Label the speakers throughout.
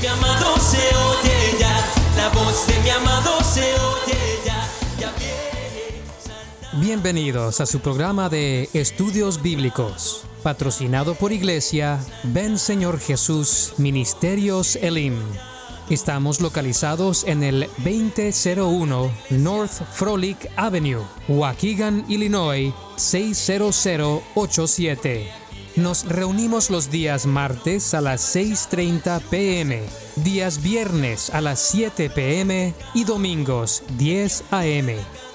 Speaker 1: mi amado se oye ya, la voz de mi amado se oye ya, ya.
Speaker 2: Bienvenidos a su programa de Estudios Bíblicos, patrocinado por Iglesia Ven Señor Jesús Ministerios Elim. Estamos localizados en el 2001 North Frolic Avenue, Waukegan, Illinois 60087. Nos reunimos los días martes a las 6.30 pm, días viernes a las 7 pm y domingos 10 am.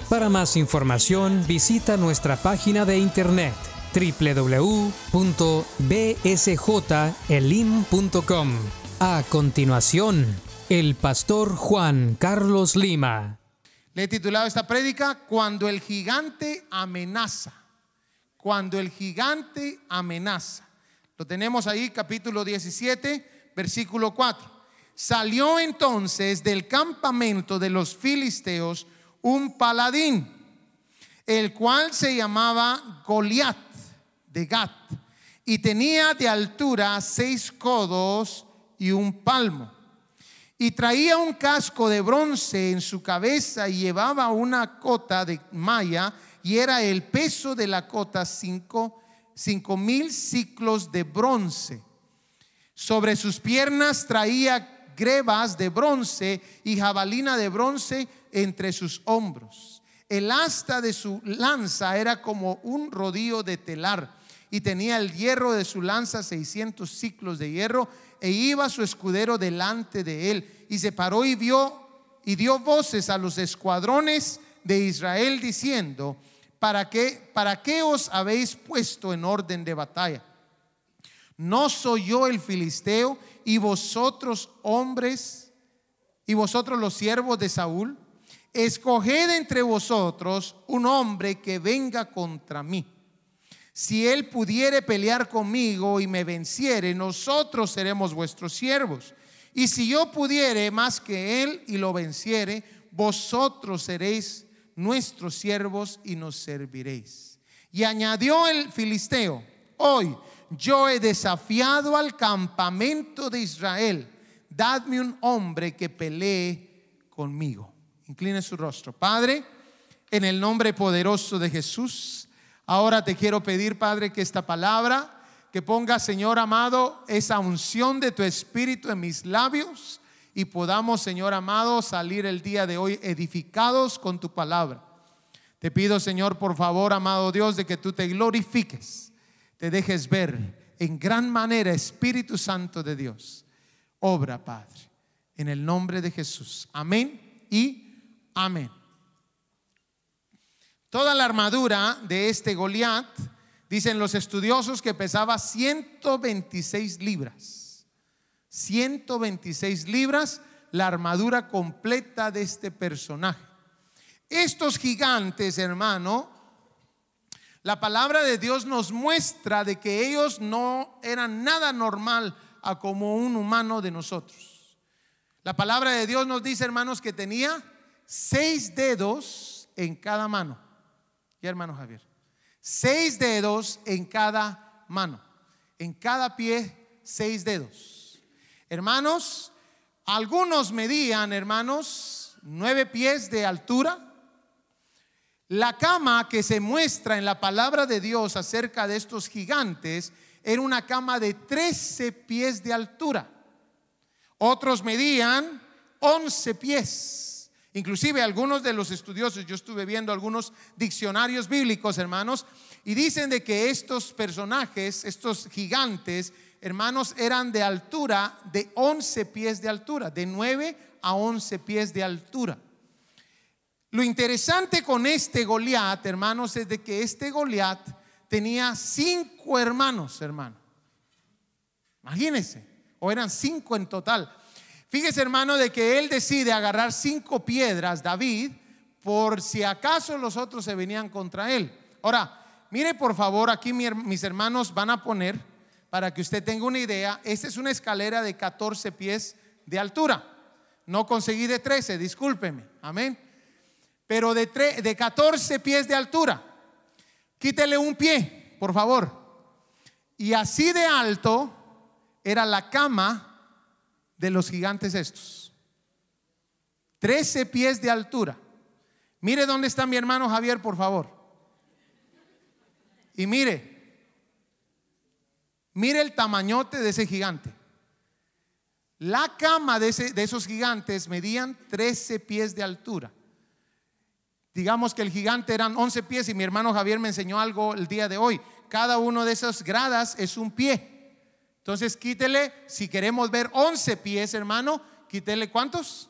Speaker 2: Para más información visita nuestra página de internet www.bsjelim.com. A continuación, el pastor Juan Carlos Lima.
Speaker 3: Le he titulado esta prédica Cuando el gigante amenaza. Cuando el gigante amenaza. Lo tenemos ahí, capítulo 17, versículo 4. Salió entonces del campamento de los filisteos un paladín, el cual se llamaba Goliat de Gat, y tenía de altura seis codos y un palmo. Y traía un casco de bronce en su cabeza y llevaba una cota de malla y era el peso de la cota cinco, cinco mil ciclos de bronce. Sobre sus piernas traía grebas de bronce y jabalina de bronce entre sus hombros. El asta de su lanza era como un rodillo de telar y tenía el hierro de su lanza 600 ciclos de hierro e iba su escudero delante de él y se paró y vio y dio voces a los escuadrones de Israel diciendo, ¿para qué, para qué os habéis puesto en orden de batalla? ¿No soy yo el filisteo y vosotros hombres y vosotros los siervos de Saúl? Escoged entre vosotros un hombre que venga contra mí. Si él pudiere pelear conmigo y me venciere, nosotros seremos vuestros siervos. Y si yo pudiere más que él y lo venciere, vosotros seréis nuestros siervos y nos serviréis. Y añadió el filisteo, hoy yo he desafiado al campamento de Israel, dadme un hombre que pelee conmigo. Incline su rostro. Padre, en el nombre poderoso de Jesús, ahora te quiero pedir, Padre, que esta palabra, que ponga, Señor amado, esa unción de tu espíritu en mis labios y podamos, Señor amado, salir el día de hoy edificados con tu palabra. Te pido, Señor, por favor, amado Dios, de que tú te glorifiques, te dejes ver en gran manera, Espíritu Santo de Dios. Obra, Padre, en el nombre de Jesús. Amén y Amén. Toda la armadura de este Goliat, dicen los estudiosos que pesaba 126 libras. 126 libras la armadura completa de este personaje. Estos gigantes, hermano, la palabra de Dios nos muestra de que ellos no eran nada normal a como un humano de nosotros. La palabra de Dios nos dice, hermanos, que tenía seis dedos en cada mano. Ya, hermano Javier. Seis dedos en cada mano. En cada pie, seis dedos. Hermanos, algunos medían, hermanos, nueve pies de altura. La cama que se muestra en la palabra de Dios acerca de estos gigantes era una cama de 13 pies de altura. Otros medían 11 pies. Inclusive algunos de los estudiosos, yo estuve viendo algunos diccionarios bíblicos, hermanos, y dicen de que estos personajes, estos gigantes, hermanos, eran de altura de 11 pies de altura, de 9 a 11 pies de altura. Lo interesante con este Goliat, hermanos, es de que este Goliat tenía cinco hermanos, hermano. Imagínense, o eran cinco en total. Fíjese, hermano, de que él decide agarrar cinco piedras, David, por si acaso los otros se venían contra él. Ahora, mire por favor, aquí mis hermanos van a poner, para que usted tenga una idea, esta es una escalera de 14 pies de altura. No conseguí de 13, discúlpeme. Amén. Pero de, de 14 pies de altura. Quítele un pie, por favor. Y así de alto era la cama de los gigantes estos. 13 pies de altura. Mire dónde está mi hermano Javier, por favor. Y mire, mire el tamañote de ese gigante. La cama de, ese- de esos gigantes medían 13 pies de altura. Digamos que el gigante eran 11 pies y mi hermano Javier me enseñó algo el día de hoy. Cada uno de esas gradas es un pie. Entonces quítele, si queremos ver 11 pies, hermano, quítele cuántos?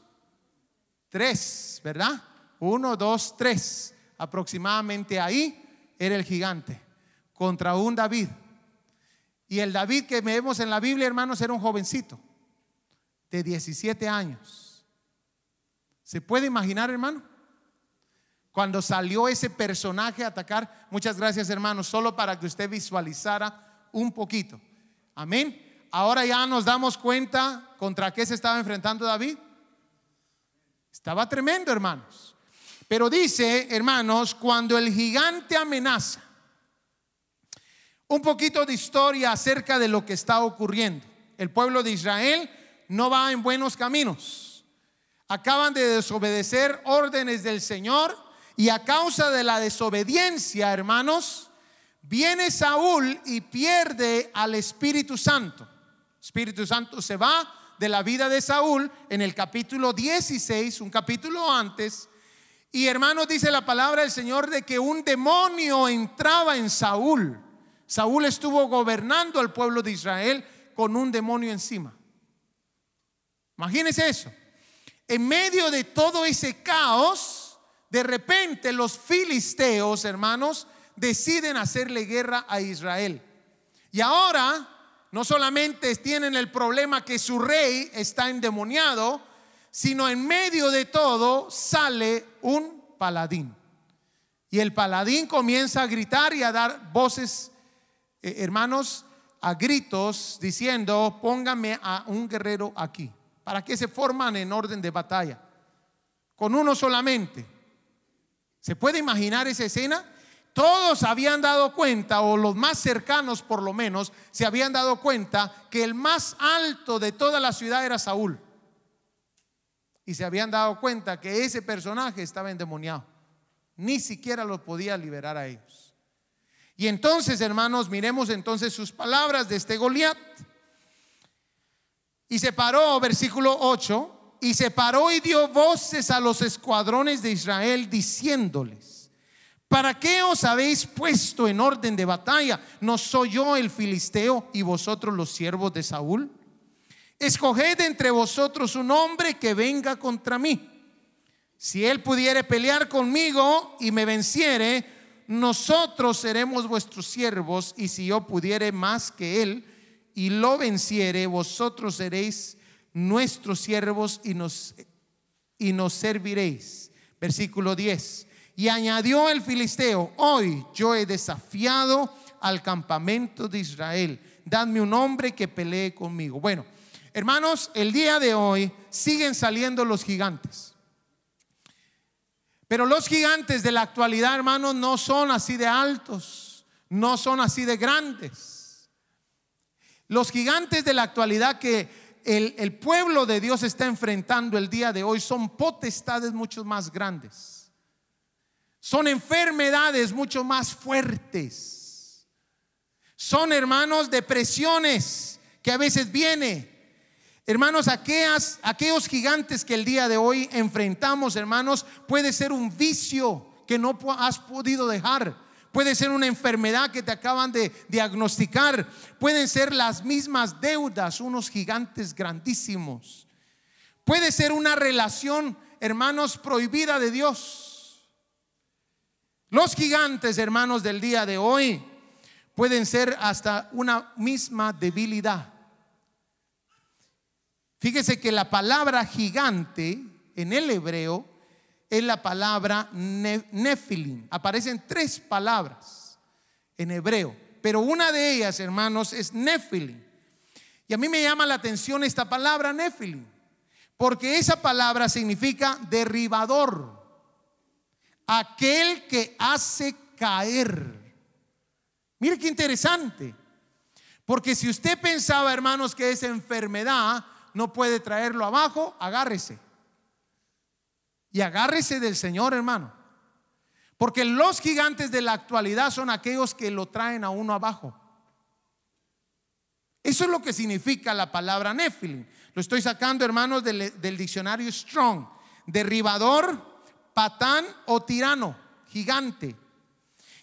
Speaker 3: Tres, ¿verdad? Uno, dos, tres. Aproximadamente ahí era el gigante contra un David. Y el David que vemos en la Biblia, hermanos, era un jovencito de 17 años. ¿Se puede imaginar, hermano? Cuando salió ese personaje a atacar, muchas gracias, hermanos, solo para que usted visualizara un poquito. Amén. Ahora ya nos damos cuenta contra qué se estaba enfrentando David. Estaba tremendo, hermanos. Pero dice, hermanos, cuando el gigante amenaza, un poquito de historia acerca de lo que está ocurriendo. El pueblo de Israel no va en buenos caminos. Acaban de desobedecer órdenes del Señor y a causa de la desobediencia, hermanos, viene Saúl y pierde al Espíritu Santo. Espíritu Santo se va de la vida de Saúl en el capítulo 16, un capítulo antes. Y hermanos, dice la palabra del Señor de que un demonio entraba en Saúl. Saúl estuvo gobernando al pueblo de Israel con un demonio encima. Imagínense eso. En medio de todo ese caos, de repente los filisteos, hermanos, deciden hacerle guerra a Israel. Y ahora no solamente tienen el problema que su rey está endemoniado, sino en medio de todo sale un paladín. Y el paladín comienza a gritar y a dar voces, eh, hermanos, a gritos diciendo, póngame a un guerrero aquí, para que se forman en orden de batalla, con uno solamente. ¿Se puede imaginar esa escena? Todos habían dado cuenta, o los más cercanos por lo menos, se habían dado cuenta que el más alto de toda la ciudad era Saúl. Y se habían dado cuenta que ese personaje estaba endemoniado. Ni siquiera lo podía liberar a ellos. Y entonces, hermanos, miremos entonces sus palabras de este Goliat. Y se paró, versículo 8, y se paró y dio voces a los escuadrones de Israel diciéndoles, ¿para qué os habéis puesto en orden de batalla? ¿No soy yo el filisteo y vosotros los siervos de Saúl? Escoged entre vosotros un hombre que venga contra mí. Si él pudiere pelear conmigo y me venciere, nosotros seremos vuestros siervos, y si yo pudiere más que él y lo venciere, vosotros seréis nuestros siervos y nos, y nos serviréis. Versículo 10. Y añadió el filisteo, hoy yo he desafiado al campamento de Israel. Dadme un hombre que pelee conmigo. Bueno, hermanos, el día de hoy siguen saliendo los gigantes. Pero los gigantes de la actualidad, hermanos, no son así de altos, no son así de grandes. Los gigantes de la actualidad que el, el pueblo de Dios está enfrentando el día de hoy son potestades mucho más grandes. Son enfermedades mucho más fuertes. Son, hermanos, depresiones que a veces viene. Hermanos, aquellos gigantes que el día de hoy enfrentamos, hermanos, puede ser un vicio que no has podido dejar. Puede ser una enfermedad que te acaban de diagnosticar. Pueden ser las mismas deudas, unos gigantes grandísimos. Puede ser una relación, hermanos, prohibida de Dios. Los gigantes, hermanos, del día de hoy pueden ser hasta una misma debilidad. Fíjese que la palabra gigante en el hebreo es la palabra ne- nefilim. Aparecen tres palabras en hebreo, pero una de ellas, hermanos, es nefilim. Y a mí me llama la atención esta palabra nefilim, porque esa palabra significa derribador, aquel que hace caer. Mire qué interesante. Porque si usted pensaba, hermanos, que esa enfermedad no puede traerlo abajo, agárrese. Y agárrese del Señor, hermano. Porque los gigantes de la actualidad son aquellos que lo traen a uno abajo. Eso es lo que significa la palabra Nephilim. Lo estoy sacando, hermanos, del, diccionario Strong. Derribador, patán o tirano, gigante.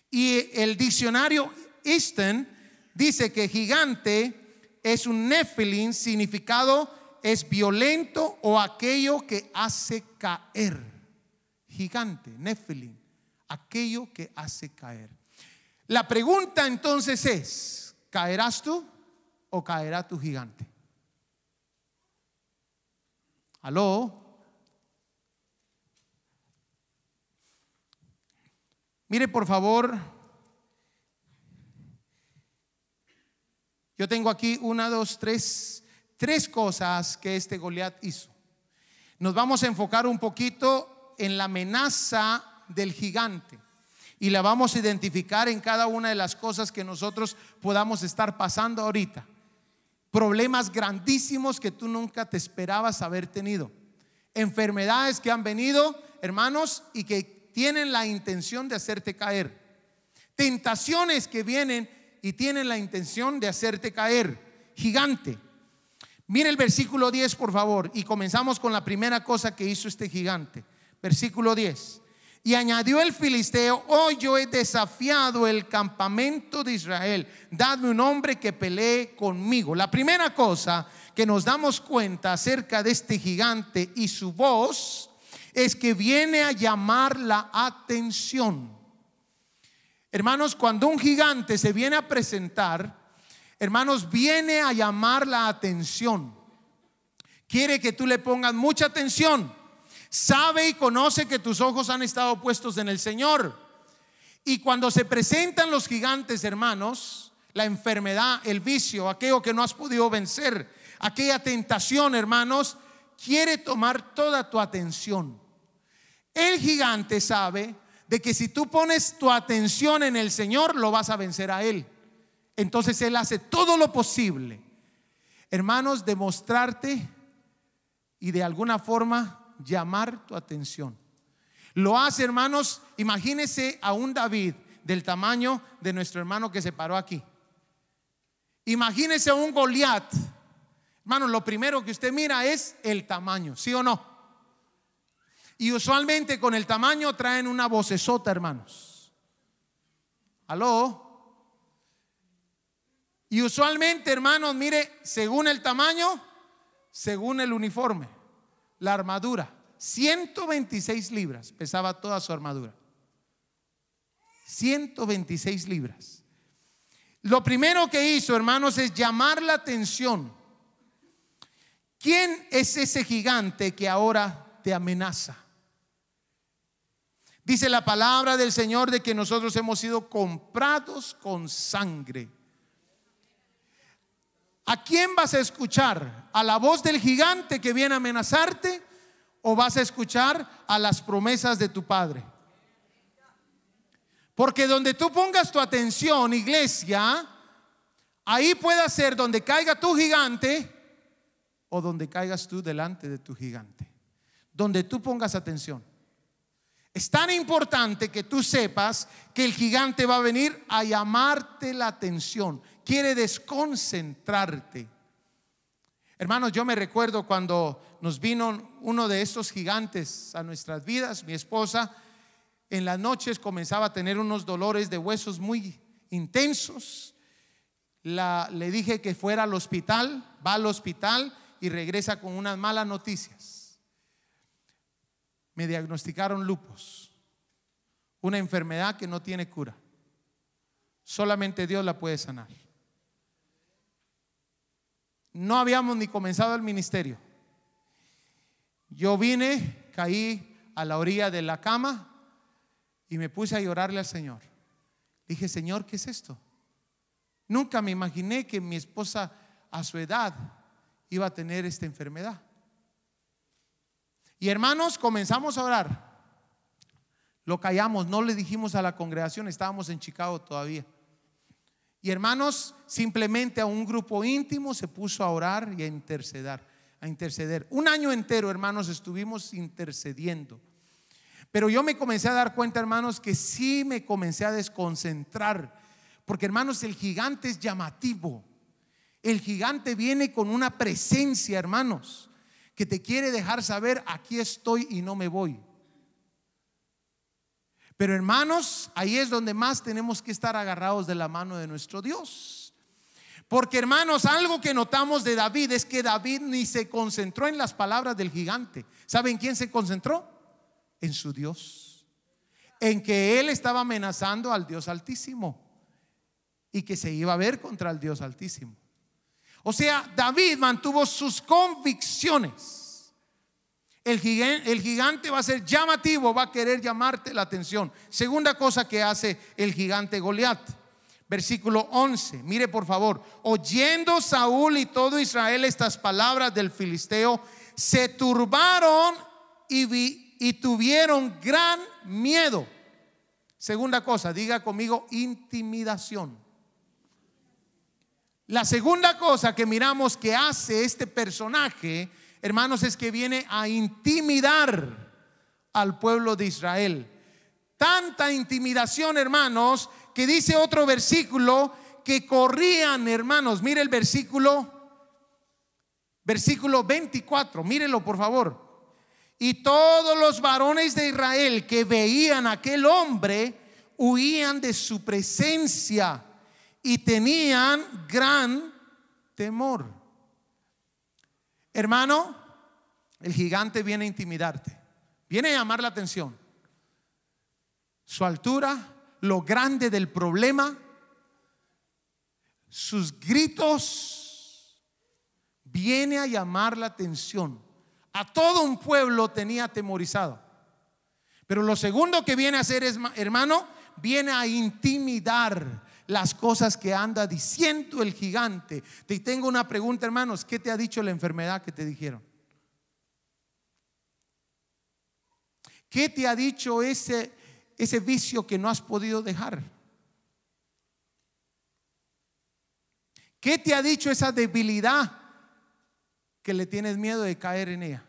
Speaker 3: Y el diccionario Easton dice que gigante es un Nephilim, significado es violento o aquello que hace caer. Gigante, Nephilim, aquello que hace caer. La pregunta entonces es, ¿caerás tú o caerá tu gigante? ¿Aló? Mire, por favor, yo tengo aquí una, dos, tres, tres cosas que este Goliat hizo. Nos vamos a enfocar un poquito en la amenaza del gigante y la vamos a identificar en cada una de las cosas que nosotros podamos estar pasando ahorita. Problemas grandísimos que tú nunca te esperabas haber tenido. Enfermedades que han venido, hermanos, y que tienen la intención de hacerte caer. Tentaciones que vienen y tienen la intención de hacerte caer. Gigante. Mire el versículo 10, por favor, y comenzamos con la primera cosa que hizo este gigante. Versículo 10. Y añadió el filisteo, hoy yo he desafiado el campamento de Israel, dadme un hombre que pelee conmigo. La primera cosa que nos damos cuenta acerca de este gigante y su voz es que viene a llamar la atención. Hermanos, cuando un gigante se viene a presentar, hermanos, viene a llamar la atención. Quiere que tú le pongas mucha atención. Sabe y conoce que tus ojos han estado puestos en el Señor. Y cuando se presentan los gigantes, hermanos, la enfermedad, el vicio, aquello que no has podido vencer, aquella tentación, hermanos, quiere tomar toda tu atención. El gigante sabe de que si tú pones tu atención en el Señor, lo vas a vencer a Él. Entonces Él hace todo lo posible, hermanos, demostrarte y de alguna forma llamar tu atención. Lo hace, hermanos, imagínese a un David del tamaño de nuestro hermano que se paró aquí. Imagínese a un Goliat. Hermanos, lo primero que usted mira es el tamaño, ¿sí o no? Y usualmente con el tamaño traen una vocesota, hermanos. ¿Aló? Y usualmente, hermanos, mire, según el tamaño, según el uniforme, la armadura. 126 libras pesaba toda su armadura. 126 libras. Lo primero que hizo, hermanos, es llamar la atención. ¿Quién es ese gigante que ahora te amenaza? Dice la palabra del Señor de que nosotros hemos sido comprados con sangre. ¿A quién vas a escuchar? ¿A la voz del gigante que viene a amenazarte? ¿O vas a escuchar a las promesas de tu Padre? Porque donde tú pongas tu atención, iglesia, ahí puede ser donde caiga tu gigante o donde caigas tú delante de tu gigante. Donde tú pongas atención. Es tan importante que tú sepas que el gigante va a venir a llamarte la atención, quiere desconcentrarte. Hermanos, yo me recuerdo cuando nos vino uno de estos gigantes a nuestras vidas, mi esposa, en las noches comenzaba a tener unos dolores de huesos muy intensos. Le dije que fuera al hospital, va al hospital y regresa con unas malas noticias me diagnosticaron lupus, una enfermedad que no tiene cura. Solamente Dios la puede sanar. No habíamos ni comenzado el ministerio. Yo vine, caí a la orilla de la cama y me puse a llorarle al Señor. Dije, Señor, ¿qué es esto? Nunca me imaginé que mi esposa a su edad iba a tener esta enfermedad. Y hermanos, comenzamos a orar. Lo callamos, no le dijimos a la congregación, estábamos en Chicago todavía. Y hermanos, simplemente a un grupo íntimo se puso a orar y a interceder, a interceder. Un año entero, hermanos, estuvimos intercediendo. Pero yo me comencé a dar cuenta, hermanos, que sí me comencé a desconcentrar. Porque, hermanos, el gigante es llamativo. El gigante viene con una presencia, hermanos, que te quiere dejar saber, aquí estoy y no me voy. Pero hermanos, ahí es donde más tenemos que estar agarrados de la mano de nuestro Dios. Porque hermanos, algo que notamos de David es que David ni se concentró en las palabras del gigante. ¿Saben quién se concentró? En su Dios. En que él estaba amenazando al Dios altísimo y que se iba a ver contra el Dios altísimo. O sea, David mantuvo sus convicciones. El gigante, va a ser llamativo, va a querer llamarte la atención. Segunda cosa que hace el gigante Goliat. Versículo 11. Mire por favor. Oyendo Saúl y todo Israel estas palabras del filisteo, se turbaron y, y tuvieron gran miedo. Segunda cosa, diga conmigo intimidación. La segunda cosa que miramos que hace este personaje, hermanos, es que viene a intimidar al pueblo de Israel. Tanta intimidación, hermanos, que dice otro versículo que corrían, hermanos. Mire el versículo, versículo 24, mírelo por favor. Y todos los varones de Israel que veían a aquel hombre huían de su presencia y tenían gran temor. Hermano, el gigante viene a intimidarte, viene a llamar la atención. Su altura, lo grande del problema, sus gritos, viene a llamar la atención. A todo un pueblo tenía atemorizado. Pero lo segundo que viene a hacer es, hermano, viene a intimidar las cosas que anda diciendo el gigante. Te tengo una pregunta, hermanos, ¿qué te ha dicho la enfermedad que te dijeron? ¿Qué te ha dicho ese ese vicio que no has podido dejar? ¿Qué te ha dicho esa debilidad que le tienes miedo de caer en ella?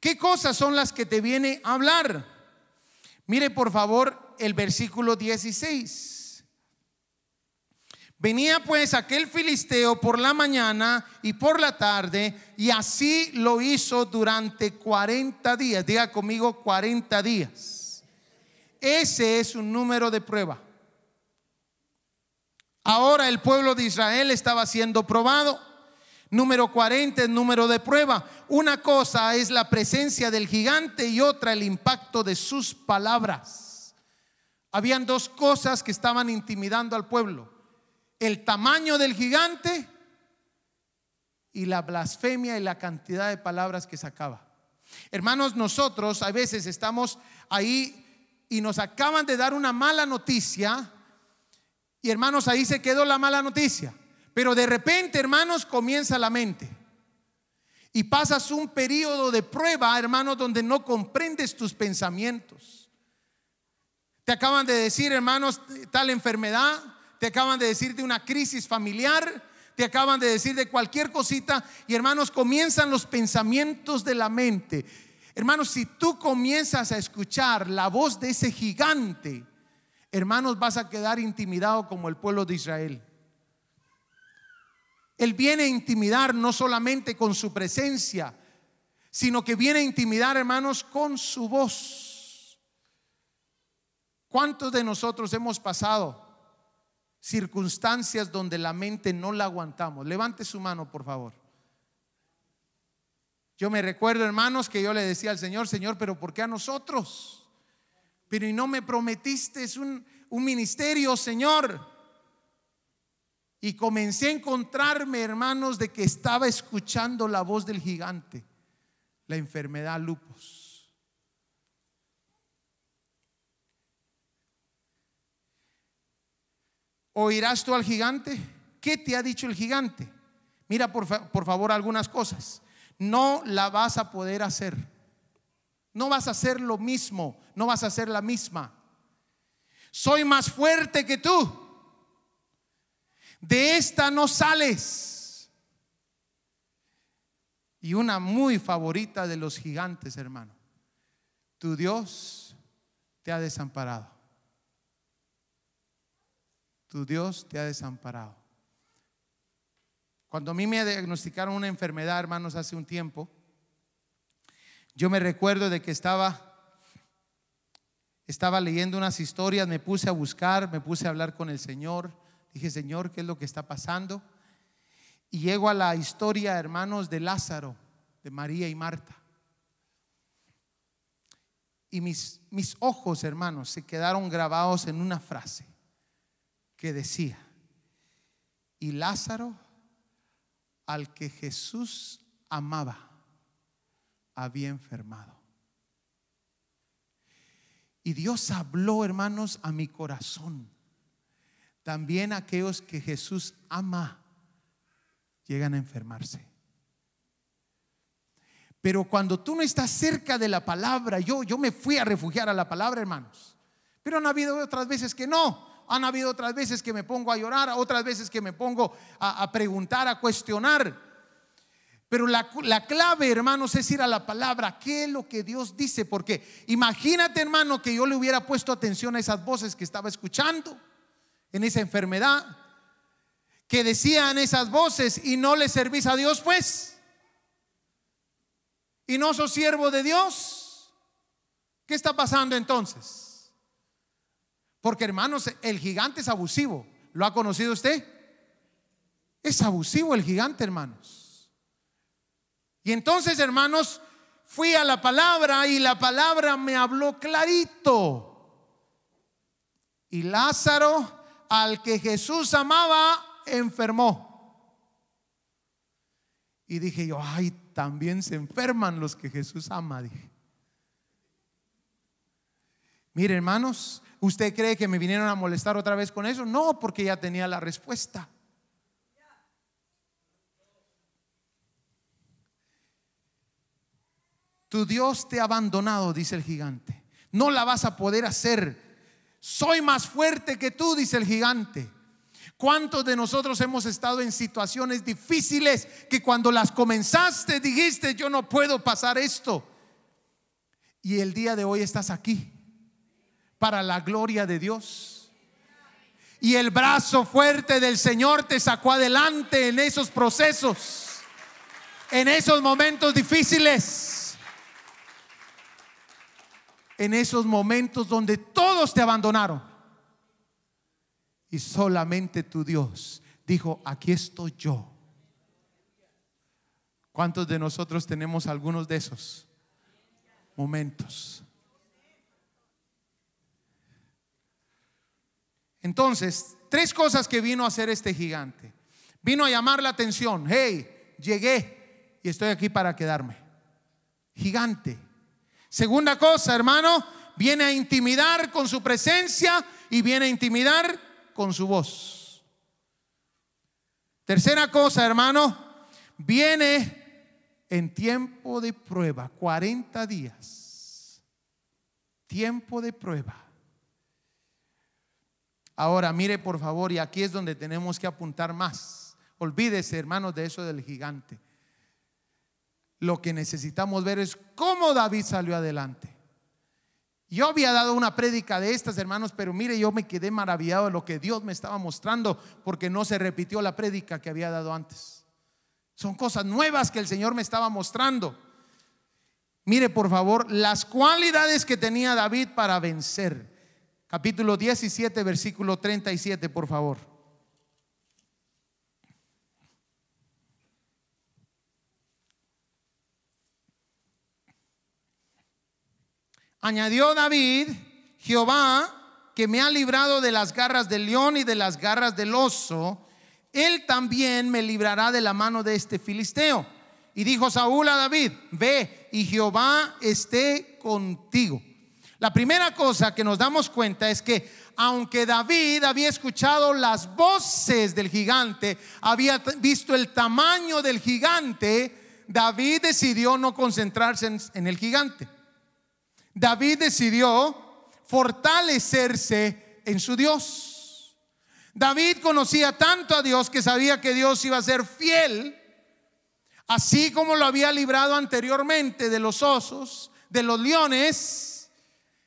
Speaker 3: ¿Qué cosas son las que te viene a hablar? Mire por favor el versículo 16. Venía pues aquel filisteo por la mañana y por la tarde y así lo hizo durante 40 días. Diga conmigo 40 días. Ese es un número de prueba. Ahora el pueblo de Israel estaba siendo probado. Número 40 es número de prueba. Una cosa es la presencia del gigante y otra el impacto de sus palabras. Habían dos cosas que estaban intimidando al pueblo. El tamaño del gigante y la blasfemia y la cantidad de palabras que sacaba. Hermanos, nosotros a veces estamos ahí y nos acaban de dar una mala noticia y hermanos, ahí se quedó la mala noticia. Pero de repente, hermanos, comienza la mente. Y pasas un periodo de prueba, hermanos, donde no comprendes tus pensamientos. Te acaban de decir, hermanos, tal enfermedad, te acaban de decir de una crisis familiar, te acaban de decir de cualquier cosita y hermanos comienzan los pensamientos de la mente. Hermanos, si tú comienzas a escuchar la voz de ese gigante, hermanos, vas a quedar intimidado como el pueblo de Israel. Él viene a intimidar no solamente con su presencia, sino que viene a intimidar, hermanos, con su voz. ¿Cuántos de nosotros hemos pasado circunstancias donde la mente no la aguantamos? Levante su mano, por favor. Yo me recuerdo, hermanos, que yo le decía al Señor, Señor, pero ¿por qué a nosotros? Pero y no me prometiste un, un ministerio, Señor. Y comencé a encontrarme, hermanos, de que estaba escuchando la voz del gigante, la enfermedad lupus. ¿Oirás tú al gigante? ¿Qué te ha dicho el gigante? Mira por, por favor algunas cosas. No la vas a poder hacer. No vas a hacer lo mismo, no vas a hacer la misma. Soy más fuerte que tú. De esta no sales. Y una muy favorita de los gigantes, hermano. Tu Dios te ha desamparado. Tu Dios te ha desamparado. Cuando a mí me diagnosticaron una enfermedad, hermanos, hace un tiempo, yo me recuerdo de que estaba estaba leyendo unas historias, me puse a buscar, me puse a hablar con el Señor. Dije, Señor, ¿qué es lo que está pasando? Y llego a la historia, hermanos, de Lázaro, de María y Marta. Y mis, mis ojos, hermanos, se quedaron grabados en una frase que decía, y Lázaro, al que Jesús amaba, había enfermado. Y Dios habló, hermanos, a mi corazón. También aquellos que Jesús ama llegan a enfermarse. Pero cuando tú no estás cerca de la palabra, yo, yo me fui a refugiar a la palabra, hermanos. Pero han habido otras veces que no. Han habido otras veces que me pongo a llorar, otras veces que me pongo a, preguntar, a cuestionar. Pero la, la, clave, hermanos, es ir a la palabra. ¿Qué es lo que Dios dice? Porque imagínate, hermano, que yo le hubiera puesto atención a esas voces que estaba escuchando en esa enfermedad, que decían esas voces y no le servís a Dios, pues. Y no sos siervo de Dios. ¿Qué está pasando entonces? Porque, hermanos, el gigante es abusivo. ¿Lo ha conocido usted? Es abusivo el gigante, hermanos. Y entonces, hermanos, fui a la palabra y la palabra me habló clarito. Y Lázaro, al que Jesús amaba, enfermó. Y dije yo, ay, también se enferman los que Jesús ama, dije. Mire, hermanos, ¿usted cree que me vinieron a molestar otra vez con eso? No, porque ya tenía la respuesta. Tu Dios te ha abandonado, dice el gigante. No la vas a poder hacer. Soy más fuerte que tú, dice el gigante. ¿Cuántos de nosotros hemos estado en situaciones difíciles que cuando las comenzaste dijiste, yo no puedo pasar esto? Y el día de hoy estás aquí para la gloria de Dios. Y el brazo fuerte del Señor te sacó adelante en esos procesos, en esos momentos difíciles en esos momentos donde todos te abandonaron. Y solamente tu Dios dijo, aquí estoy yo. ¿Cuántos de nosotros tenemos algunos de esos momentos? Entonces, tres cosas que vino a hacer este gigante. Vino a llamar la atención. Hey, llegué y estoy aquí para quedarme. Gigante Segunda cosa, hermano, viene a intimidar con su presencia y viene a intimidar con su voz. Tercera cosa, hermano, viene en tiempo de prueba, 40 días. Tiempo de prueba. Ahora, mire por favor, y aquí es donde tenemos que apuntar más. Olvídese, hermanos, de eso del gigante lo que necesitamos ver es cómo David salió adelante. Yo había dado una prédica de estas, hermanos, pero mire, yo me quedé maravillado de lo que Dios me estaba mostrando porque no se repitió la prédica que había dado antes. Son cosas nuevas que el Señor me estaba mostrando. Mire, por favor, las cualidades que tenía David para vencer. Capítulo 17, versículo 37, por favor. Añadió David, Jehová, que me ha librado de las garras del león y de las garras del oso, él también me librará de la mano de este filisteo. Y dijo Saúl a David, ve y Jehová esté contigo. La primera cosa que nos damos cuenta es que aunque David había escuchado las voces del gigante, había visto el tamaño del gigante, David decidió no concentrarse en, el gigante. David decidió fortalecerse en su Dios. David conocía tanto a Dios que sabía que Dios iba a ser fiel así como lo había librado anteriormente de los osos, de los leones,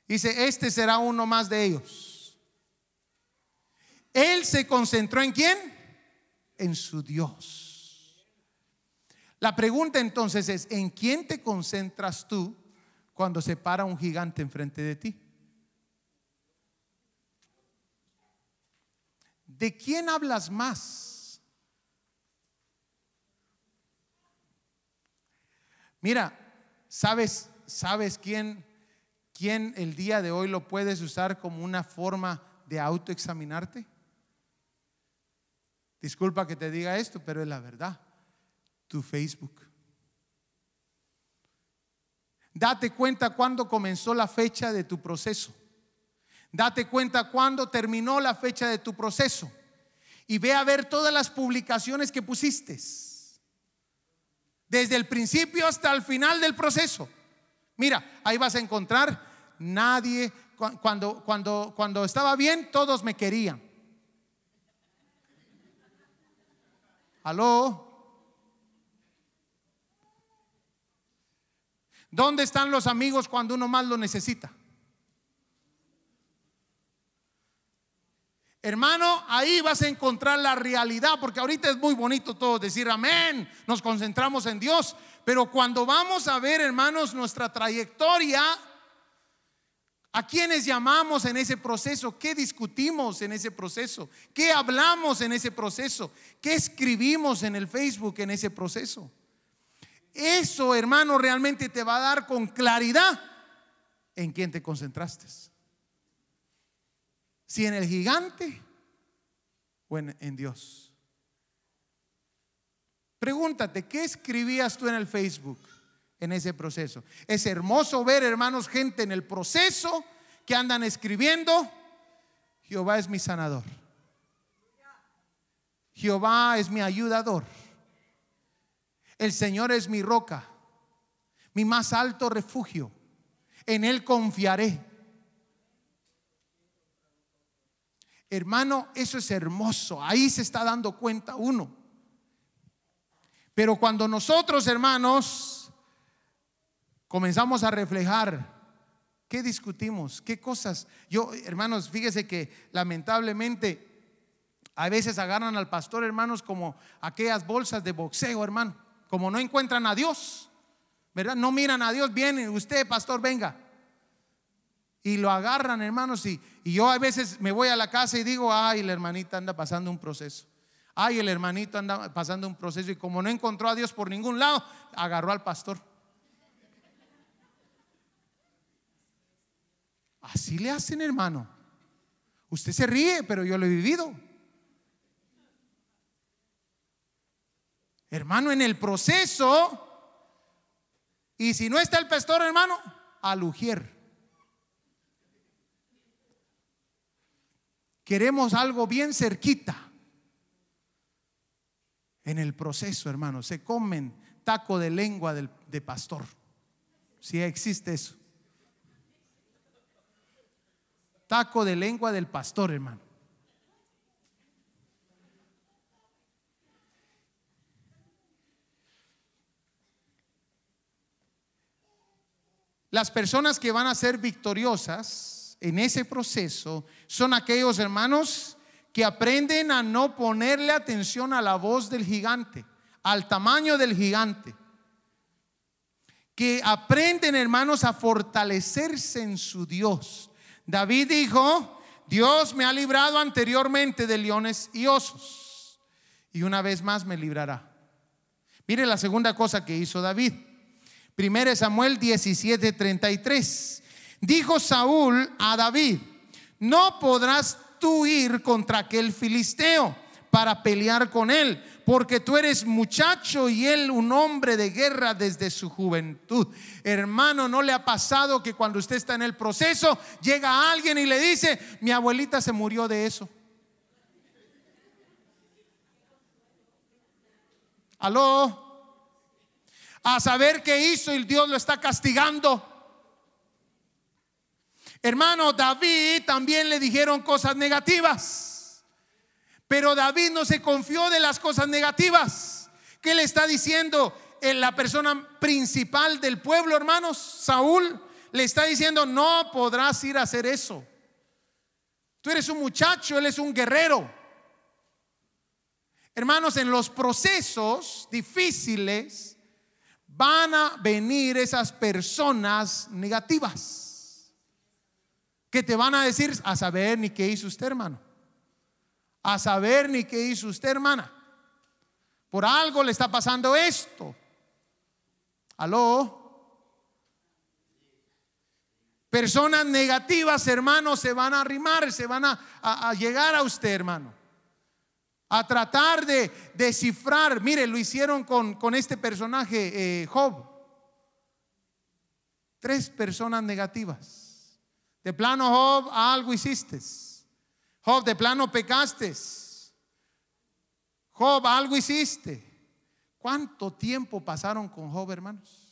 Speaker 3: dice, este será uno más de ellos. Él se concentró en quién? En su Dios. La pregunta entonces es, ¿en quién te concentras tú cuando se para un gigante enfrente de ti? ¿De quién hablas más? Mira, ¿sabes, sabes quién, quién el día de hoy lo puedes usar como una forma de autoexaminarte? Disculpa que te diga esto, pero es la verdad. Tu Facebook. Date cuenta cuándo comenzó la fecha de tu proceso. Date cuenta cuándo terminó la fecha de tu proceso. Y ve a ver todas las publicaciones que pusiste. Desde el principio hasta el final del proceso. Mira, ahí vas a encontrar nadie. Cuando, cuando, cuando estaba bien, todos me querían. Aló. ¿Dónde están los amigos cuando uno más lo necesita? Hermano, ahí vas a encontrar la realidad, porque ahorita es muy bonito todo decir amén, nos concentramos en Dios, pero cuando vamos a ver, hermanos, nuestra trayectoria, ¿a quiénes llamamos en ese proceso? ¿Qué discutimos en ese proceso? ¿Qué hablamos en ese proceso? ¿Qué escribimos en el Facebook en ese proceso? Eso, hermano, realmente te va a dar con claridad en quién te concentraste. Si en el gigante o en, en Dios. Pregúntate, ¿qué escribías tú en el Facebook en ese proceso? Es hermoso ver, hermanos, gente en el proceso que andan escribiendo, Jehová es mi sanador. Jehová es mi ayudador. El Señor es mi roca, mi más alto refugio. En Él confiaré. Hermano, eso es hermoso. Ahí se está dando cuenta uno. Pero cuando nosotros, hermanos, comenzamos a reflejar qué discutimos, qué cosas. Yo, hermanos, fíjese que lamentablemente a veces agarran al pastor, hermanos, como aquellas bolsas de boxeo, hermano. Como no encuentran a Dios, ¿verdad? No miran a Dios, vienen, usted, pastor, venga. Y lo agarran, hermanos, y, y yo a veces me voy a la casa y digo, ay, la hermanita anda pasando un proceso. Ay, el hermanito anda pasando un proceso y como no encontró a Dios por ningún lado, agarró al pastor. Así le hacen, hermano. Usted se ríe, pero yo lo he vivido. Hermano, en el proceso, y si no está el pastor, hermano, al ujier. Queremos algo bien cerquita. En el proceso, hermano, se comen taco de lengua del, de pastor. Si existe eso. Taco de lengua del pastor, hermano. Las personas que van a ser victoriosas en ese proceso son aquellos hermanos que aprenden a no ponerle atención a la voz del gigante, al tamaño del gigante. Que aprenden, hermanos, a fortalecerse en su Dios. David dijo, Dios me ha librado anteriormente de leones y osos. Y una vez más me librará. Mire la segunda cosa que hizo David. 1 Samuel 17, 33. Dijo Saúl a David, no podrás tú ir contra aquel filisteo para pelear con él, porque tú eres muchacho y él un hombre de guerra desde su juventud. Hermano, ¿no le ha pasado que cuando usted está en el proceso, llega alguien y le dice, mi abuelita se murió de eso? Aló a saber qué hizo y Dios lo está castigando. Hermano, David también le dijeron cosas negativas, pero David no se confió de las cosas negativas. ¿Qué le está diciendo? en la persona principal del pueblo, hermanos, Saúl, le está diciendo, no podrás ir a hacer eso. Tú eres un muchacho, él es un guerrero. Hermanos, en los procesos difíciles van a venir esas personas negativas que te van a decir a saber ni qué hizo usted, hermano. A saber ni qué hizo usted, hermana. Por algo le está pasando esto. Aló. Personas negativas, hermanos, se van a arrimar, se van a, a- a llegar a usted, hermano. A tratar de descifrar. Mire, lo hicieron con, con este personaje, eh, Job. Tres personas negativas. De plano, Job, algo hiciste. Job, de plano pecaste. Job, algo hiciste. ¿Cuánto tiempo pasaron con Job, hermanos?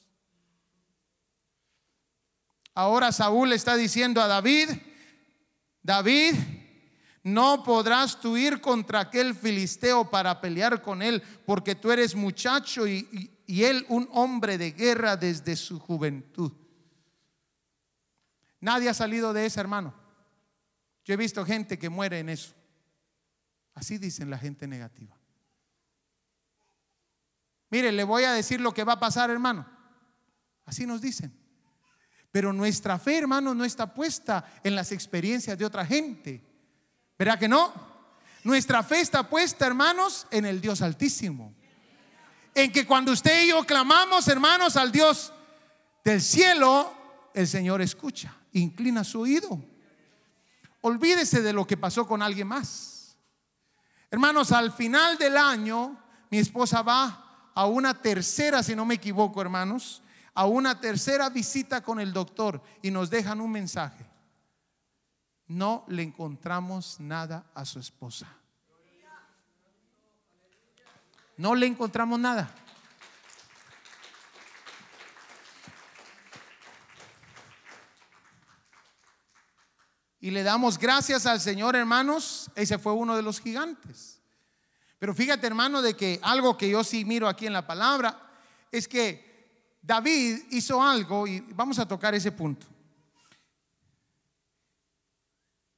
Speaker 3: Ahora Saúl está diciendo a David, David, no podrás tú ir contra aquel filisteo para pelear con él, porque tú eres muchacho y, él un hombre de guerra desde su juventud. Nadie ha salido de esa, hermano. Yo he visto gente que muere en eso. Así dicen la gente negativa. Mire, le voy a decir lo que va a pasar, hermano. Así nos dicen. Pero nuestra fe, hermano, no está puesta en las experiencias de otra gente. ¿Verdad que no? Nuestra fe está puesta, hermanos, en el Dios Altísimo. En que cuando usted y yo clamamos, hermanos, al Dios del cielo, el Señor escucha, inclina su oído. Olvídese de lo que pasó con alguien más. Hermanos, al final del año, mi esposa va a una tercera, si no me equivoco, hermanos, a una tercera visita con el doctor y nos dejan un mensaje. No le encontramos nada a su esposa. No le encontramos nada. Y le damos gracias al Señor, hermanos. Ese fue uno de los gigantes. Pero fíjate, hermano, de que algo que yo sí miro aquí en la palabra es que David hizo algo y vamos a tocar ese punto.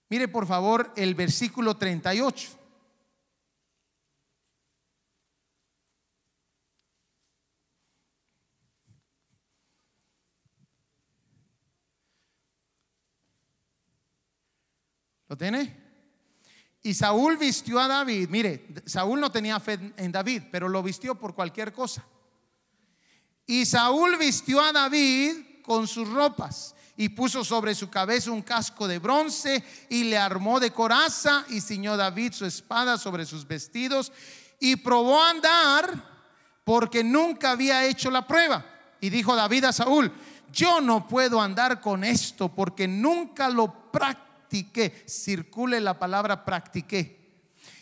Speaker 3: Mire por favor el versículo 38. ¿Lo tiene? Y Saúl vistió a David. Mire, Saúl no tenía fe en David, pero lo vistió por cualquier cosa. Y Saúl vistió a David con sus ropas y puso sobre su cabeza un casco de bronce y le armó de coraza y ciñó David su espada sobre sus vestidos y probó a andar porque nunca había hecho la prueba. Y dijo David a Saúl, yo no puedo andar con esto porque nunca lo Circule la palabra practiqué.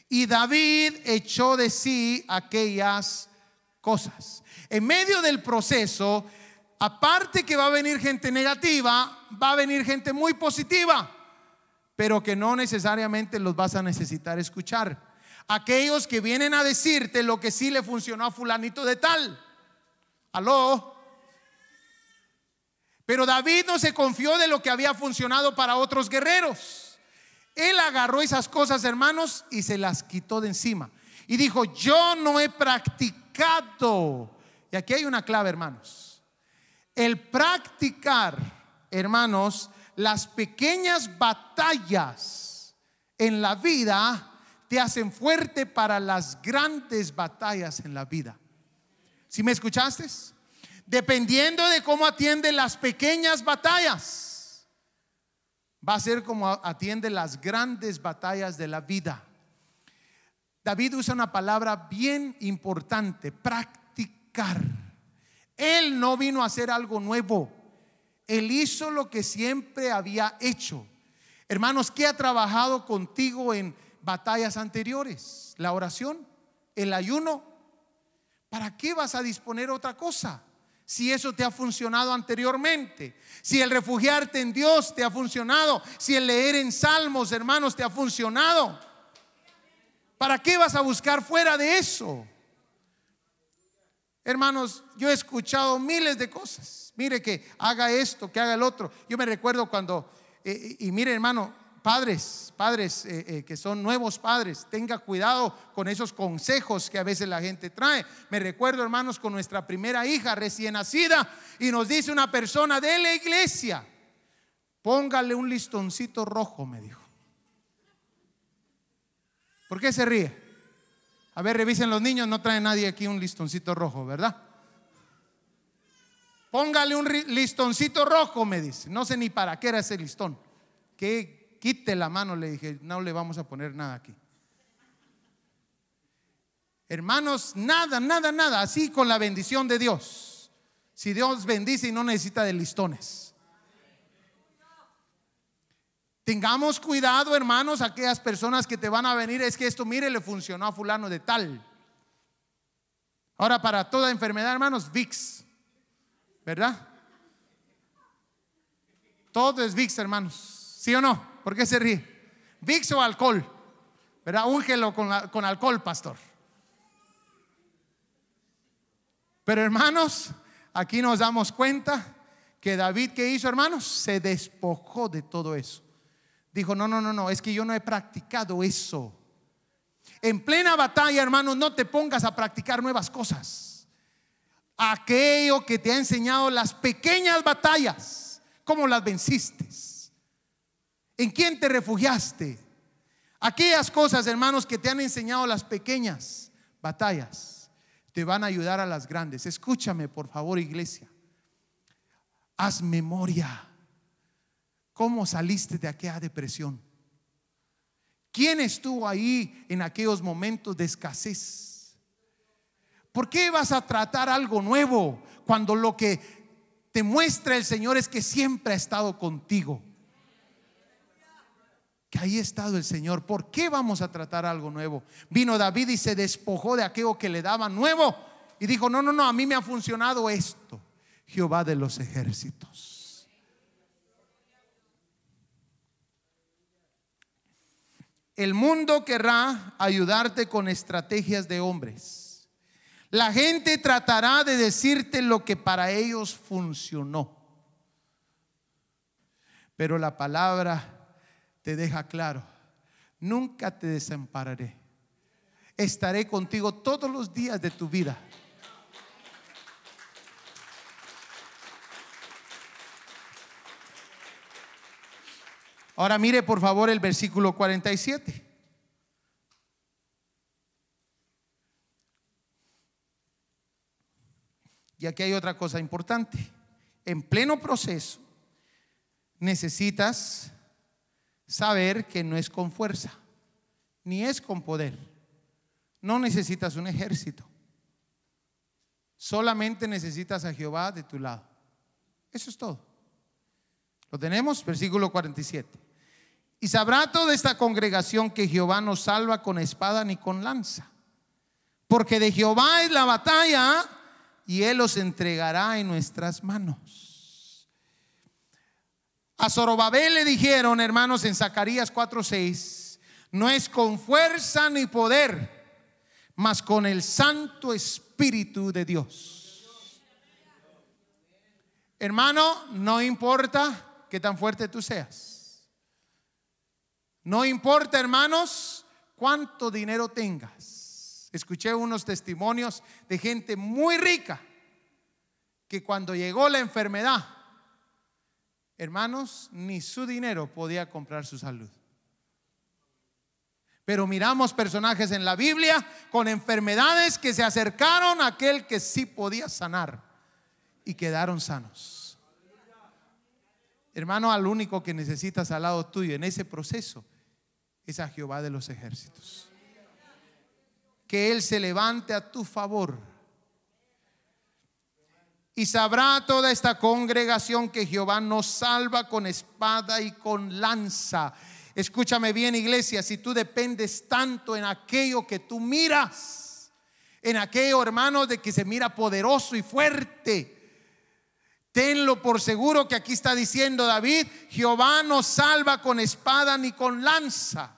Speaker 3: Y David echó de sí aquellas cosas. En medio del proceso, aparte que va a venir gente negativa, va a venir gente muy positiva, pero que no necesariamente los vas a necesitar escuchar. Aquellos que vienen a decirte lo que sí le funcionó a fulanito de tal. Aló. Pero David no se confió de lo que había funcionado para otros guerreros. Él agarró esas cosas, hermanos, y se las quitó de encima. Y dijo, yo no he practicado. Y aquí hay una clave, hermanos. El practicar, hermanos, las pequeñas batallas en la vida te hacen fuerte para las grandes batallas en la vida. ¿Sí me escuchaste? Dependiendo de cómo atiende las pequeñas batallas, va a ser como atiende las grandes batallas de la vida. David usa una palabra bien importante, practicar. Él no vino a hacer algo nuevo. Él hizo lo que siempre había hecho. Hermanos, ¿qué ha trabajado contigo en batallas anteriores? La oración, el ayuno. ¿Para qué vas a disponer otra cosa? Si eso te ha funcionado anteriormente, si el refugiarte en Dios te ha funcionado, si el leer en salmos, hermanos, te ha funcionado, ¿para qué vas a buscar fuera de eso? Hermanos, yo he escuchado miles de cosas. Mire que haga esto, que haga el otro. Yo me recuerdo cuando, eh, y mire hermano, padres, padres eh, eh, que son nuevos padres, tenga cuidado con esos consejos que a veces la gente trae. Me recuerdo, hermanos, con nuestra primera hija recién nacida y nos dice una persona de la iglesia, póngale un listoncito rojo, me dijo. ¿Por qué se ríe? A ver, revisen los niños, no trae nadie aquí un listoncito rojo, ¿verdad? Póngale un listoncito rojo, me dice. No sé ni para qué era ese listón. Que quite la mano, le dije, no le vamos a poner nada aquí. Hermanos, nada, nada, nada, así con la bendición de Dios. Si Dios bendice y no necesita de listones. Tengamos cuidado, hermanos, aquellas personas que te van a venir, es que esto, mire, le funcionó a fulano de tal. Ahora, para toda enfermedad, hermanos, VIX, ¿verdad? Todo es VIX, hermanos. ¿Sí o no? ¿Por qué se ríe? VIX o alcohol, ¿verdad? Úngelo con, con alcohol, pastor. Pero hermanos, aquí nos damos cuenta que David, ¿qué hizo, hermanos? Se despojó de todo eso. Dijo, no, no, no, no, es que yo no he practicado eso. En plena batalla, hermanos, no te pongas a practicar nuevas cosas. Aquello que te ha enseñado las pequeñas batallas, ¿cómo las venciste? ¿En quién te refugiaste? Aquellas cosas, hermanos, que te han enseñado las pequeñas batallas, te van a ayudar a las grandes. Escúchame, por favor, iglesia. Haz memoria ¿Cómo saliste de aquella depresión? ¿Quién estuvo ahí en aquellos momentos de escasez? ¿Por qué vas a tratar algo nuevo cuando lo que te muestra el Señor es que siempre ha estado contigo? Que ahí ha estado el Señor. ¿Por qué vamos a tratar algo nuevo? Vino David y se despojó de aquello que le daba nuevo y dijo, no, no, no, a mí me ha funcionado esto. Jehová de los ejércitos. El mundo querrá ayudarte con estrategias de hombres. La gente tratará de decirte lo que para ellos funcionó. Pero la palabra te deja claro, nunca te desampararé. Estaré contigo todos los días de tu vida. Ahora mire por favor el versículo 47. Y aquí hay otra cosa importante. En pleno proceso necesitas saber que no es con fuerza, ni es con poder. No necesitas un ejército. Solamente necesitas a Jehová de tu lado. Eso es todo. Lo tenemos, versículo 47. Y sabrá toda esta congregación que Jehová no salva con espada ni con lanza. Porque de Jehová es la batalla y Él los entregará en nuestras manos. A Zorobabel le dijeron, hermanos, en Zacarías 4:6, no es con fuerza ni poder, mas con el Santo Espíritu de Dios. Hermano, no importa que tan fuerte tú seas. No importa, hermanos, cuánto dinero tengas. Escuché unos testimonios de gente muy rica que cuando llegó la enfermedad, hermanos, ni su dinero podía comprar su salud. Pero miramos personajes en la Biblia con enfermedades que se acercaron a aquel que sí podía sanar y quedaron sanos. Hermano, al único que necesitas al lado tuyo en ese proceso es a Jehová de los ejércitos. Que Él se levante a tu favor. Y sabrá toda esta congregación que Jehová nos salva con espada y con lanza. Escúchame bien, iglesia, si tú dependes tanto en aquello que tú miras, en aquello, hermano, de que se mira poderoso y fuerte, Tenlo por seguro que aquí está diciendo David, Jehová no salva con espada ni con lanza,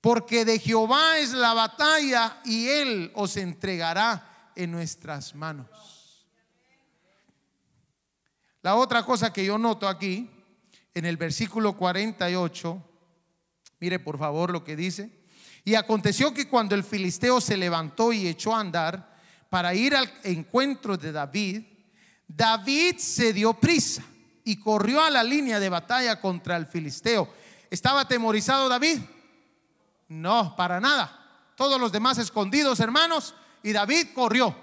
Speaker 3: porque de Jehová es la batalla y él os entregará en nuestras manos. La otra cosa que yo noto aquí, en el versículo 48, mire por favor lo que dice. Y aconteció que cuando el filisteo se levantó y echó a andar para ir al encuentro de David, David se dio prisa y corrió a la línea de batalla contra el filisteo. ¿Estaba atemorizado David? No, para nada. Todos los demás escondidos, hermanos, y David corrió.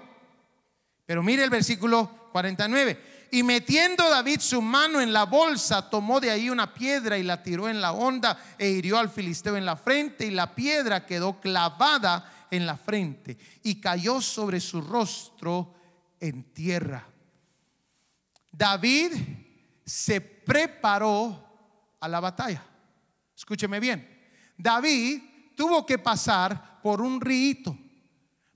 Speaker 3: Pero mire el versículo 49. Y metiendo David su mano en la bolsa, tomó de ahí una piedra y la tiró en la honda e hirió al filisteo en la frente y la piedra quedó clavada en la frente y cayó sobre su rostro en tierra. David se preparó a la batalla. Escúcheme bien. David tuvo que pasar por un río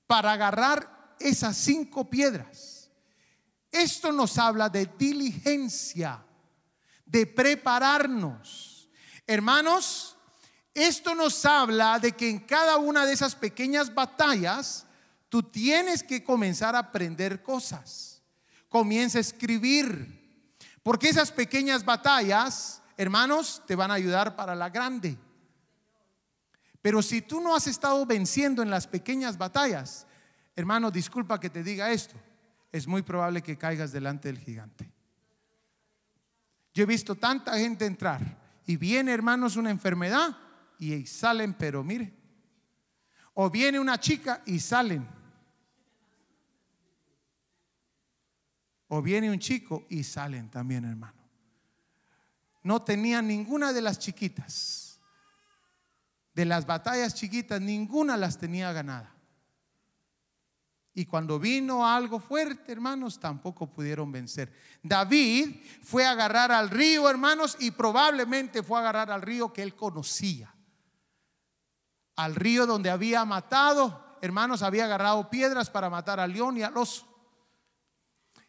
Speaker 3: para agarrar esas cinco piedras. Esto nos habla de diligencia, de prepararnos. Hermanos, esto nos habla de que en cada una de esas pequeñas batallas tú tienes que comenzar a aprender cosas. Comienza a escribir. Porque esas pequeñas batallas, hermanos, te van a ayudar para la grande. Pero si tú no has estado venciendo en las pequeñas batallas, hermano, disculpa que te diga esto, es muy probable que caigas delante del gigante. Yo he visto tanta gente entrar y viene, hermanos, una enfermedad y salen, pero mire, o viene una chica y salen. O viene un chico y salen también, hermano. No tenían ninguna de las chiquitas. De las batallas chiquitas, ninguna las tenía ganada. Y cuando vino algo fuerte, hermanos, tampoco pudieron vencer. David fue a agarrar al río, hermanos, y probablemente fue a agarrar al río que él conocía. Al río donde había matado, hermanos, había agarrado piedras para matar al león y al oso.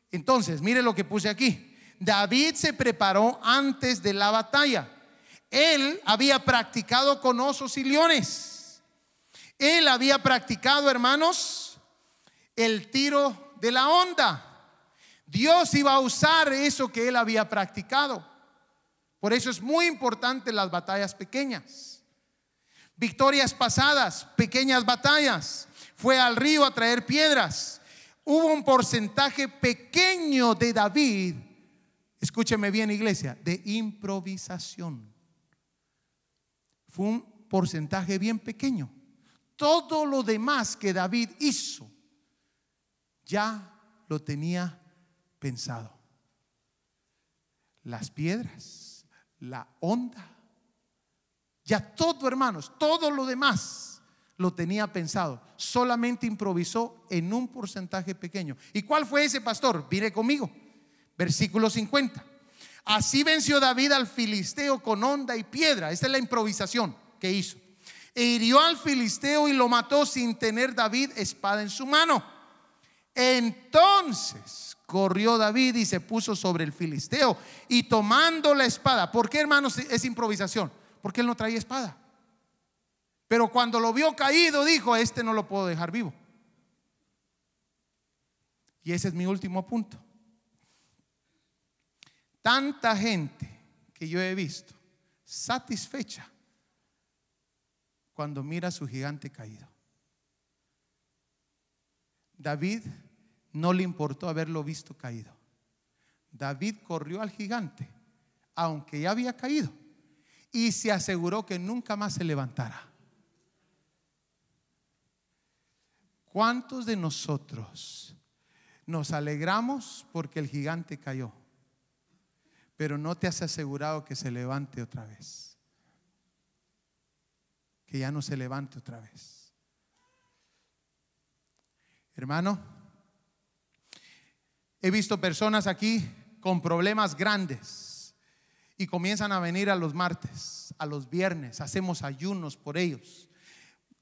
Speaker 3: Entonces, mire lo que puse aquí. David se preparó antes de la batalla. Él había practicado con osos y leones. Él había practicado, hermanos, el tiro de la onda. Dios iba a usar eso que él había practicado. Por eso es muy importante las batallas pequeñas. Victorias pasadas, pequeñas batallas. Fue al río a traer piedras. Hubo un porcentaje pequeño de David, escúcheme bien iglesia, de improvisación. Fue un porcentaje bien pequeño. Todo lo demás que David hizo ya lo tenía pensado. Las piedras, la onda, ya todo, hermanos, todo lo demás lo tenía pensado. Solamente improvisó en un porcentaje pequeño. ¿Y cuál fue ese pastor? Mire conmigo. Versículo 50. Así venció David al filisteo con onda y piedra. Esta es la improvisación que hizo. E hirió al filisteo y lo mató sin tener David espada en su mano. Entonces corrió David y se puso sobre el filisteo y tomando la espada. ¿Por qué, hermanos, es improvisación? Porque él no traía espada. Pero cuando lo vio caído, dijo: Este no lo puedo dejar vivo. Y ese es mi último punto. Tanta gente que yo he visto satisfecha cuando mira a su gigante caído. David no le importó haberlo visto caído. David corrió al gigante, aunque ya había caído, y se aseguró que nunca más se levantara. ¿Cuántos de nosotros nos alegramos porque el gigante cayó? Pero no te has asegurado que se levante otra vez. Que ya no se levante otra vez. Hermano, he visto personas aquí con problemas grandes y comienzan a venir a los martes, a los viernes, hacemos ayunos por ellos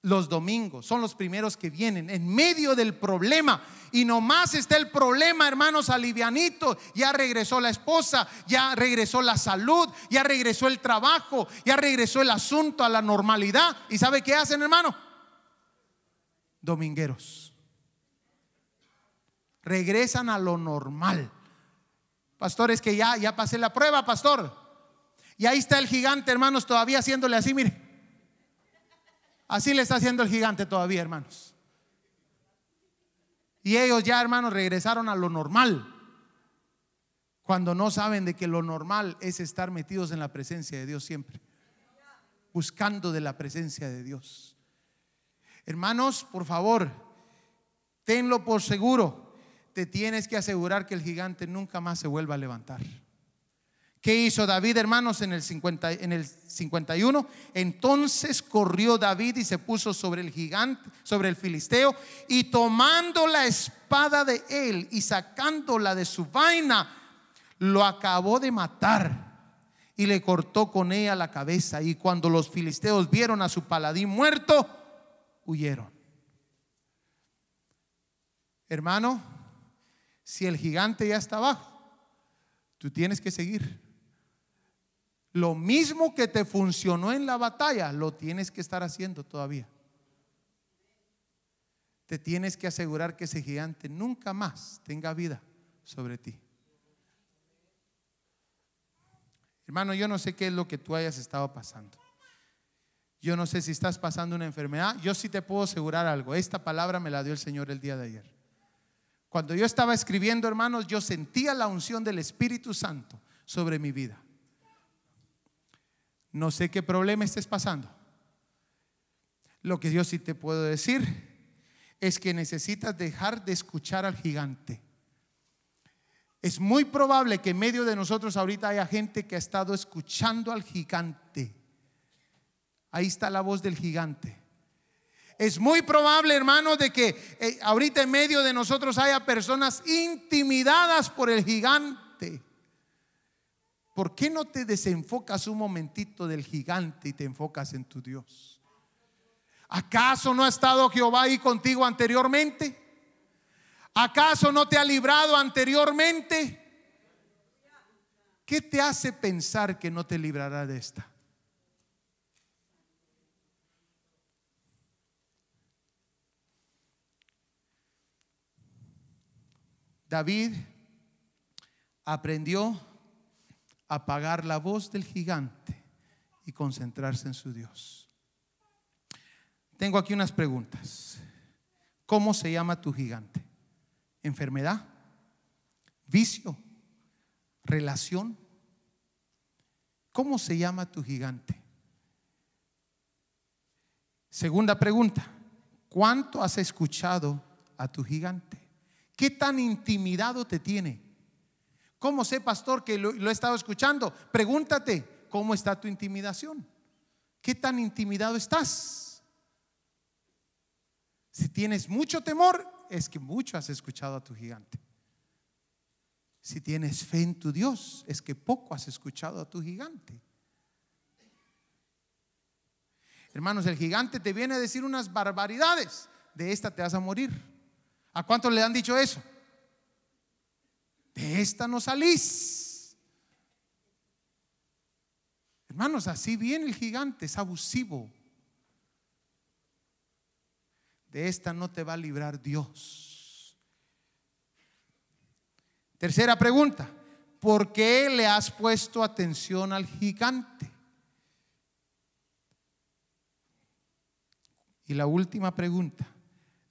Speaker 3: los domingos, son los primeros que vienen en medio del problema. Y nomás está el problema, hermanos, alivianito. Ya regresó la esposa, ya regresó la salud, ya regresó el trabajo, ya regresó el asunto a la normalidad. ¿Y sabe qué hacen, hermano? Domingueros. Regresan a lo normal. Pastor, es que ya, ya pasé la prueba, pastor. Y ahí está el gigante, hermanos, todavía haciéndole así, mire. Así le está haciendo el gigante todavía, hermanos. Y ellos ya, hermanos, regresaron a lo normal. Cuando no saben de que lo normal es estar metidos en la presencia de Dios siempre. Buscando de la presencia de Dios. Hermanos, por favor, tenlo por seguro. Te tienes que asegurar que el gigante nunca más se vuelva a levantar. ¿Qué hizo David, hermanos, en el, 50, en el 51? Entonces corrió David y se puso sobre el gigante, sobre el filisteo, y tomando la espada de él y sacándola de su vaina, lo acabó de matar y le cortó con ella la cabeza. Y cuando los filisteos vieron a su paladín muerto, huyeron. Hermano, si el gigante ya está abajo, tú tienes que seguir. Lo mismo que te funcionó en la batalla, lo tienes que estar haciendo todavía. Te tienes que asegurar que ese gigante nunca más tenga vida sobre ti. Hermano, yo no sé qué es lo que tú hayas estado pasando. Yo no sé si estás pasando una enfermedad. Yo sí te puedo asegurar algo. Esta palabra me la dio el Señor el día de ayer. Cuando yo estaba escribiendo, hermanos, yo sentía la unción del Espíritu Santo sobre mi vida. No sé qué problema estés pasando. Lo que yo sí te puedo decir es que necesitas dejar de escuchar al gigante. Es muy probable que en medio de nosotros ahorita haya gente que ha estado escuchando al gigante Ahí está la voz del gigante. Es muy probable, hermano, de que eh, ahorita en medio de nosotros haya personas intimidadas por el gigante. ¿Por qué no te desenfocas un momentito del gigante y te enfocas en tu Dios? ¿Acaso no ha estado Jehová ahí contigo anteriormente? ¿Acaso no te ha librado anteriormente? ¿Qué te hace pensar que no te librará de esta? David aprendió a apagar la voz del gigante y concentrarse en su Dios. Tengo aquí unas preguntas. ¿Cómo se llama tu gigante? ¿Enfermedad? ¿Vicio? ¿Relación? ¿Cómo se llama tu gigante? Segunda pregunta. ¿Cuánto has escuchado a tu gigante? ¿Qué tan intimidado te tiene? ¿Cómo sé, pastor, que lo, he estado escuchando? Pregúntate, ¿cómo está tu intimidación? ¿Qué tan intimidado estás? Si tienes mucho temor, es que mucho has escuchado a tu gigante. Si tienes fe en tu Dios, es que poco has escuchado a tu gigante. Hermanos, el gigante te viene a decir unas barbaridades. De esta te vas a morir. ¿A cuántos le han dicho eso? De esta no salís. Hermanos, así viene el gigante, es abusivo. De esta no te va a librar Dios. Tercera pregunta, ¿por qué le has puesto atención al gigante? Y la última pregunta,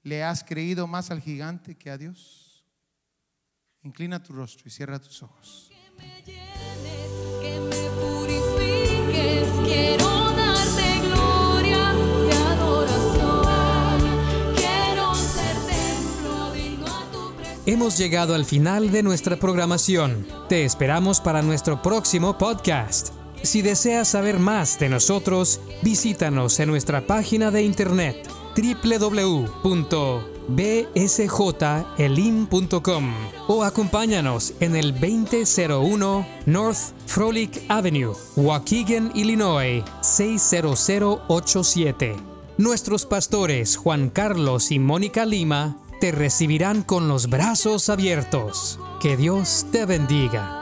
Speaker 3: ¿Le has creído más al gigante que a Dios? Inclina tu rostro y cierra tus ojos.
Speaker 4: Que me llenes, que me purifiques, quiero darte gloria y adoración. Quiero ser templo digno a tu presencia.
Speaker 2: Hemos llegado al final de nuestra programación. Te esperamos para nuestro próximo podcast. Si deseas saber más de nosotros, visítanos en nuestra página de internet www.bsjelim.com o acompáñanos en el 2001 North Frolic Avenue, Waukegan, Illinois 60087. Nuestros pastores Juan Carlos y Mónica Lima te recibirán con los brazos abiertos. Que Dios te bendiga.